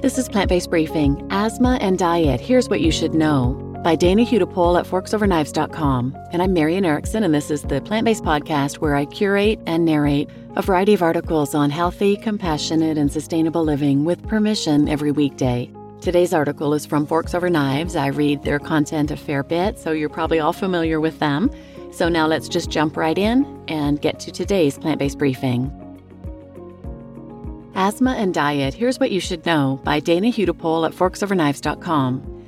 This is Plant Based Briefing Asthma and Diet. Here's what you should know by Dana Hudepohl at forksoverknives.com. And I'm Marian Erickson, and this is the Plant Based Podcast where I curate and narrate a variety of articles on healthy, compassionate, and sustainable living with permission every weekday. Today's article is from Forks Over Knives. I read their content a fair bit, so you're probably all familiar with them. So now let's just jump right in and get to today's plant based briefing. Asthma and Diet Here's What You Should Know by Dana Hudepohl at forksoverknives.com.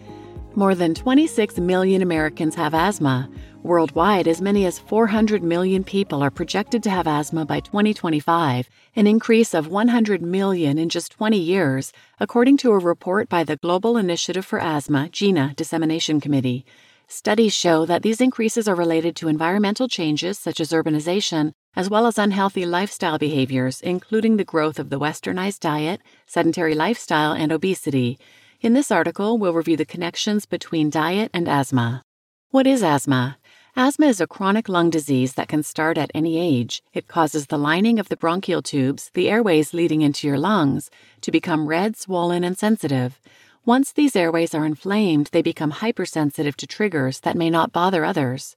More than 26 million Americans have asthma. Worldwide, as many as 400 million people are projected to have asthma by 2025, an increase of 100 million in just 20 years, according to a report by the Global Initiative for Asthma GINA Dissemination Committee. Studies show that these increases are related to environmental changes such as urbanization, as well as unhealthy lifestyle behaviors, including the growth of the westernized diet, sedentary lifestyle, and obesity. In this article, we'll review the connections between diet and asthma. What is asthma? Asthma is a chronic lung disease that can start at any age. It causes the lining of the bronchial tubes, the airways leading into your lungs, to become red, swollen, and sensitive. Once these airways are inflamed, they become hypersensitive to triggers that may not bother others.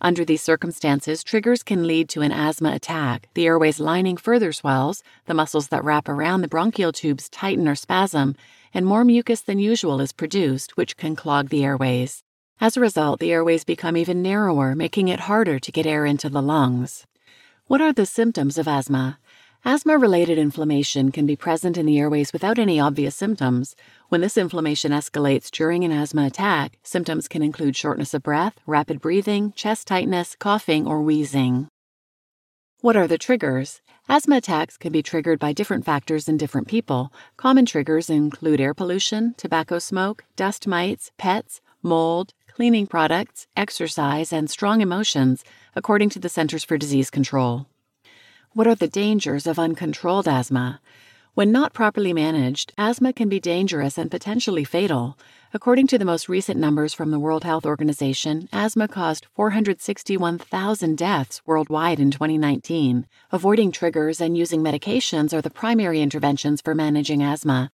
Under these circumstances, triggers can lead to an asthma attack. The airway's lining further swells, the muscles that wrap around the bronchial tubes tighten or spasm, and more mucus than usual is produced, which can clog the airways. As a result, the airways become even narrower, making it harder to get air into the lungs. What are the symptoms of asthma? Asthma related inflammation can be present in the airways without any obvious symptoms. When this inflammation escalates during an asthma attack, symptoms can include shortness of breath, rapid breathing, chest tightness, coughing, or wheezing. What are the triggers? Asthma attacks can be triggered by different factors in different people. Common triggers include air pollution, tobacco smoke, dust mites, pets, mold, cleaning products, exercise, and strong emotions, according to the Centers for Disease Control. What are the dangers of uncontrolled asthma? When not properly managed, asthma can be dangerous and potentially fatal. According to the most recent numbers from the World Health Organization, asthma caused 461,000 deaths worldwide in 2019. Avoiding triggers and using medications are the primary interventions for managing asthma.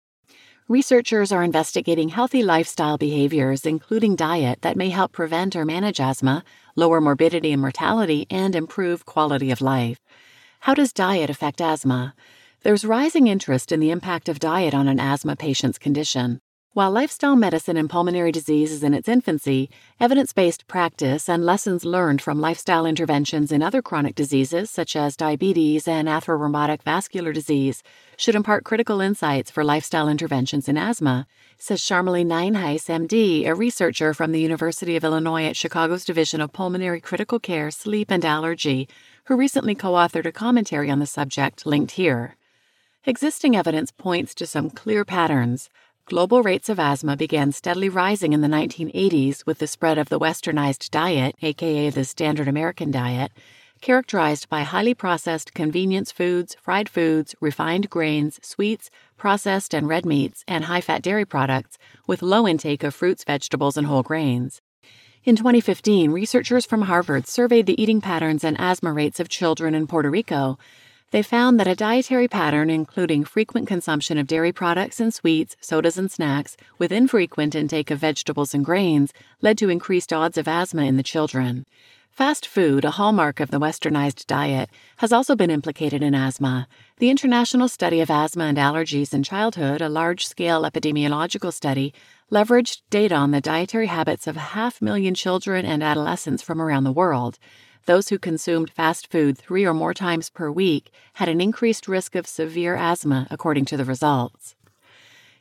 Researchers are investigating healthy lifestyle behaviors, including diet, that may help prevent or manage asthma, lower morbidity and mortality, and improve quality of life. How does diet affect asthma? There's rising interest in the impact of diet on an asthma patient's condition. While lifestyle medicine and pulmonary disease is in its infancy, evidence based practice and lessons learned from lifestyle interventions in other chronic diseases, such as diabetes and atherosclerotic vascular disease, should impart critical insights for lifestyle interventions in asthma, says Sharmilee Nyenhuis, MD, a researcher from the University of Illinois at Chicago's Division of Pulmonary Critical Care, Sleep, and Allergy, who recently co authored a commentary on the subject linked here. Existing evidence points to some clear patterns. Global rates of asthma began steadily rising in the 1980s with the spread of the westernized diet, aka the standard American diet, characterized by highly processed convenience foods, fried foods, refined grains, sweets, processed and red meats, and high fat dairy products, with low intake of fruits, vegetables, and whole grains. In 2015, researchers from Harvard surveyed the eating patterns and asthma rates of children in Puerto Rico. They found that a dietary pattern including frequent consumption of dairy products and sweets, sodas and snacks, with infrequent intake of vegetables and grains, led to increased odds of asthma in the children. Fast food, a hallmark of the westernized diet, has also been implicated in asthma. The International Study of Asthma and Allergies in Childhood, a large scale epidemiological study, leveraged data on the dietary habits of a half million children and adolescents from around the world. Those who consumed fast food three or more times per week had an increased risk of severe asthma, according to the results.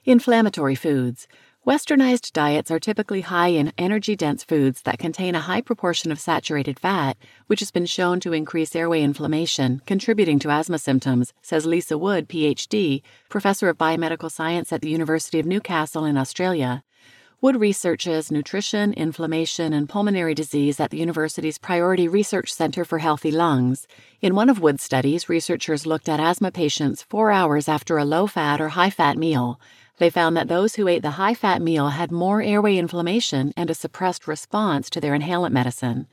Inflammatory foods. Westernized diets are typically high in energy dense foods that contain a high proportion of saturated fat, which has been shown to increase airway inflammation, contributing to asthma symptoms, says Lisa Wood, PhD, professor of biomedical science at the University of Newcastle in Australia. Wood researches nutrition, inflammation, and pulmonary disease at the university's Priority Research Center for Healthy Lungs. In one of Wood's studies, researchers looked at asthma patients four hours after a low fat or high fat meal. They found that those who ate the high fat meal had more airway inflammation and a suppressed response to their inhalant medicine.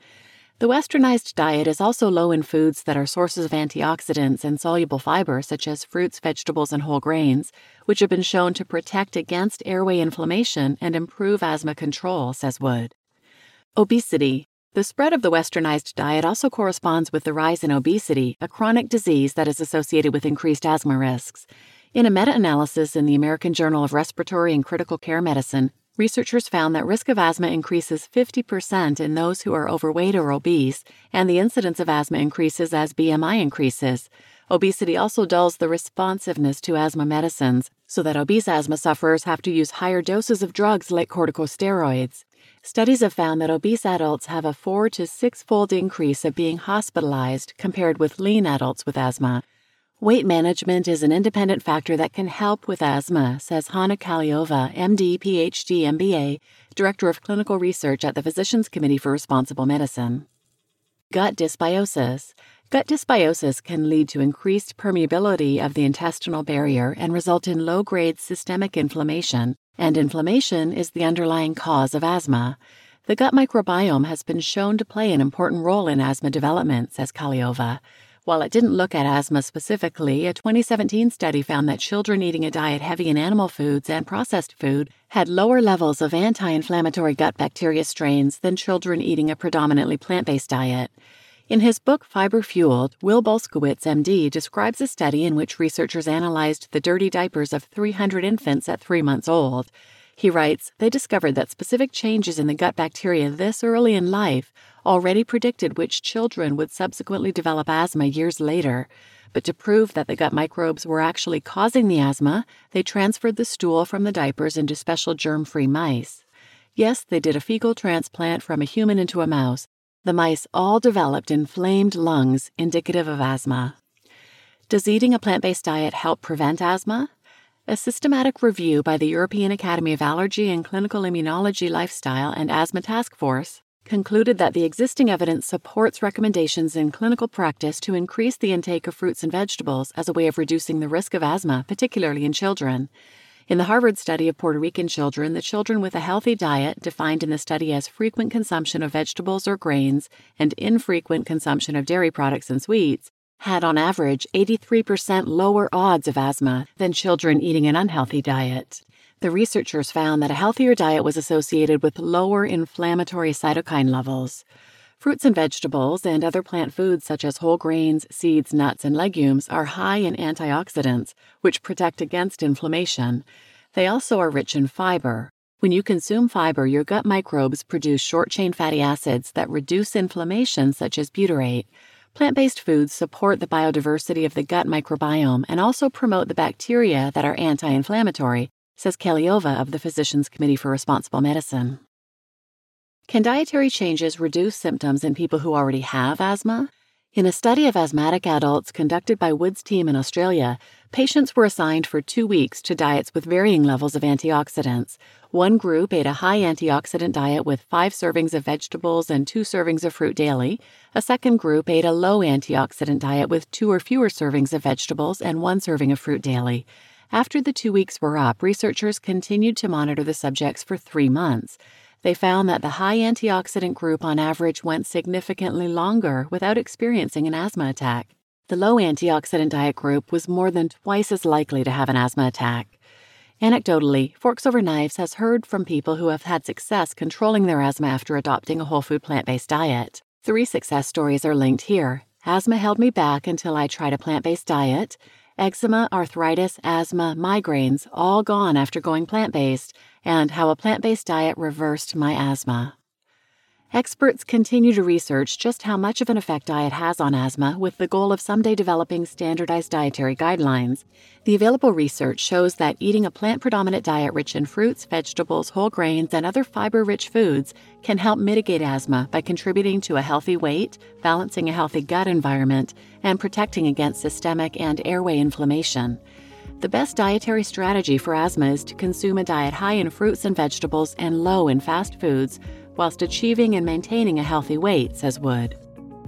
The westernized diet is also low in foods that are sources of antioxidants and soluble fiber, such as fruits, vegetables, and whole grains, which have been shown to protect against airway inflammation and improve asthma control, says Wood. Obesity. The spread of the westernized diet also corresponds with the rise in obesity, a chronic disease that is associated with increased asthma risks. In a meta analysis in the American Journal of Respiratory and Critical Care Medicine, researchers found that risk of asthma increases 50% in those who are overweight or obese, and the incidence of asthma increases as BMI increases. Obesity also dulls the responsiveness to asthma medicines, so that obese asthma sufferers have to use higher doses of drugs like corticosteroids. Studies have found that obese adults have a four to six fold increase of being hospitalized compared with lean adults with asthma. Weight management is an independent factor that can help with asthma, says Hana Kahleova, MD, PhD, MBA, Director of Clinical Research at the Physicians Committee for Responsible Medicine. Gut dysbiosis. Gut dysbiosis can lead to increased permeability of the intestinal barrier and result in low grade systemic inflammation, and inflammation is the underlying cause of asthma. The gut microbiome has been shown to play an important role in asthma development, says Kahleova. While it didn't look at asthma specifically, a 2017 study found that children eating a diet heavy in animal foods and processed food had lower levels of anti inflammatory gut bacteria strains than children eating a predominantly plant based diet. In his book Fiber Fueled, Will Bulsiewicz, MD, describes a study in which researchers analyzed the dirty diapers of 300 infants at three months old. He writes, they discovered that specific changes in the gut bacteria this early in life already predicted which children would subsequently develop asthma years later. But to prove that the gut microbes were actually causing the asthma, they transferred the stool from the diapers into special germ free mice. Yes, they did a fecal transplant from a human into a mouse. The mice all developed inflamed lungs, indicative of asthma. Does eating a plant based diet help prevent asthma? A systematic review by the European Academy of Allergy and Clinical Immunology Lifestyle and Asthma Task Force concluded that the existing evidence supports recommendations in clinical practice to increase the intake of fruits and vegetables as a way of reducing the risk of asthma, particularly in children. In the Harvard study of Puerto Rican children, the children with a healthy diet, defined in the study as frequent consumption of vegetables or grains and infrequent consumption of dairy products and sweets, had on average 83% lower odds of asthma than children eating an unhealthy diet the researchers found that a healthier diet was associated with lower inflammatory cytokine levels. Fruits and vegetables and other plant foods such as whole grains, seeds, nuts, and legumes are high in antioxidants, which protect against inflammation. They also are rich in fiber. When you consume fiber, your gut microbes produce short chain fatty acids that reduce inflammation, such as butyrate. Plant based foods support the biodiversity of the gut microbiome and also promote the bacteria that are anti inflammatory, says Kahleova of the Physicians Committee for Responsible Medicine. Can dietary changes reduce symptoms in people who already have asthma? In a study of asthmatic adults conducted by Wood's team in Australia, patients were assigned for two weeks to diets with varying levels of antioxidants. One group ate a high antioxidant diet with five servings of vegetables and two servings of fruit daily. A second group ate a low antioxidant diet with two or fewer servings of vegetables and one serving of fruit daily. After the two weeks were up, researchers continued to monitor the subjects for three months. They found that the high antioxidant group on average went significantly longer without experiencing an asthma attack. The low antioxidant diet group was more than twice as likely to have an asthma attack. Anecdotally, Forks Over Knives has heard from people who have had success controlling their asthma after adopting a whole food plant based diet. Three success stories are linked here. Asthma held me back until I tried a plant based diet eczema, arthritis, asthma, migraines, all gone after going plant based, and how a plant based diet reversed my asthma. Experts continue to research just how much of an effect diet has on asthma with the goal of someday developing standardized dietary guidelines. The available research shows that eating a plant predominant diet rich in fruits, vegetables, whole grains, and other fiber rich foods can help mitigate asthma by contributing to a healthy weight, balancing a healthy gut environment, and protecting against systemic and airway inflammation. The best dietary strategy for asthma is to consume a diet high in fruits and vegetables and low in fast foods whilst achieving and maintaining a healthy weight, says Wood.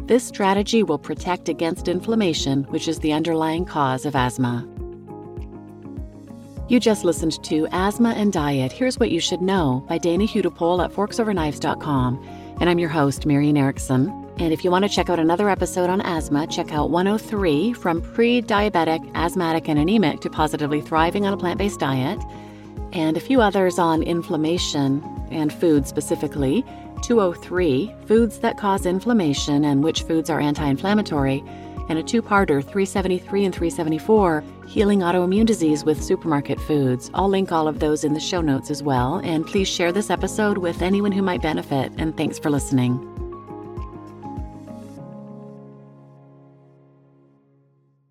This strategy will protect against inflammation, which is the underlying cause of asthma. You just listened to Asthma and Diet Here's What You Should Know by Dana Hudepohl at forksoverknives.com, and I'm your host, Marian Erickson. And if you want to check out another episode on asthma, check out 103 From Pre Diabetic, Asthmatic, and Anemic to Positively Thriving on a Plant Based Diet, and a few others on inflammation and food specifically. 203 Foods that Cause Inflammation and Which Foods Are Anti Inflammatory, and a two parter 373 and 374 Healing Autoimmune Disease with Supermarket Foods. I'll link all of those in the show notes as well. And please share this episode with anyone who might benefit. And thanks for listening.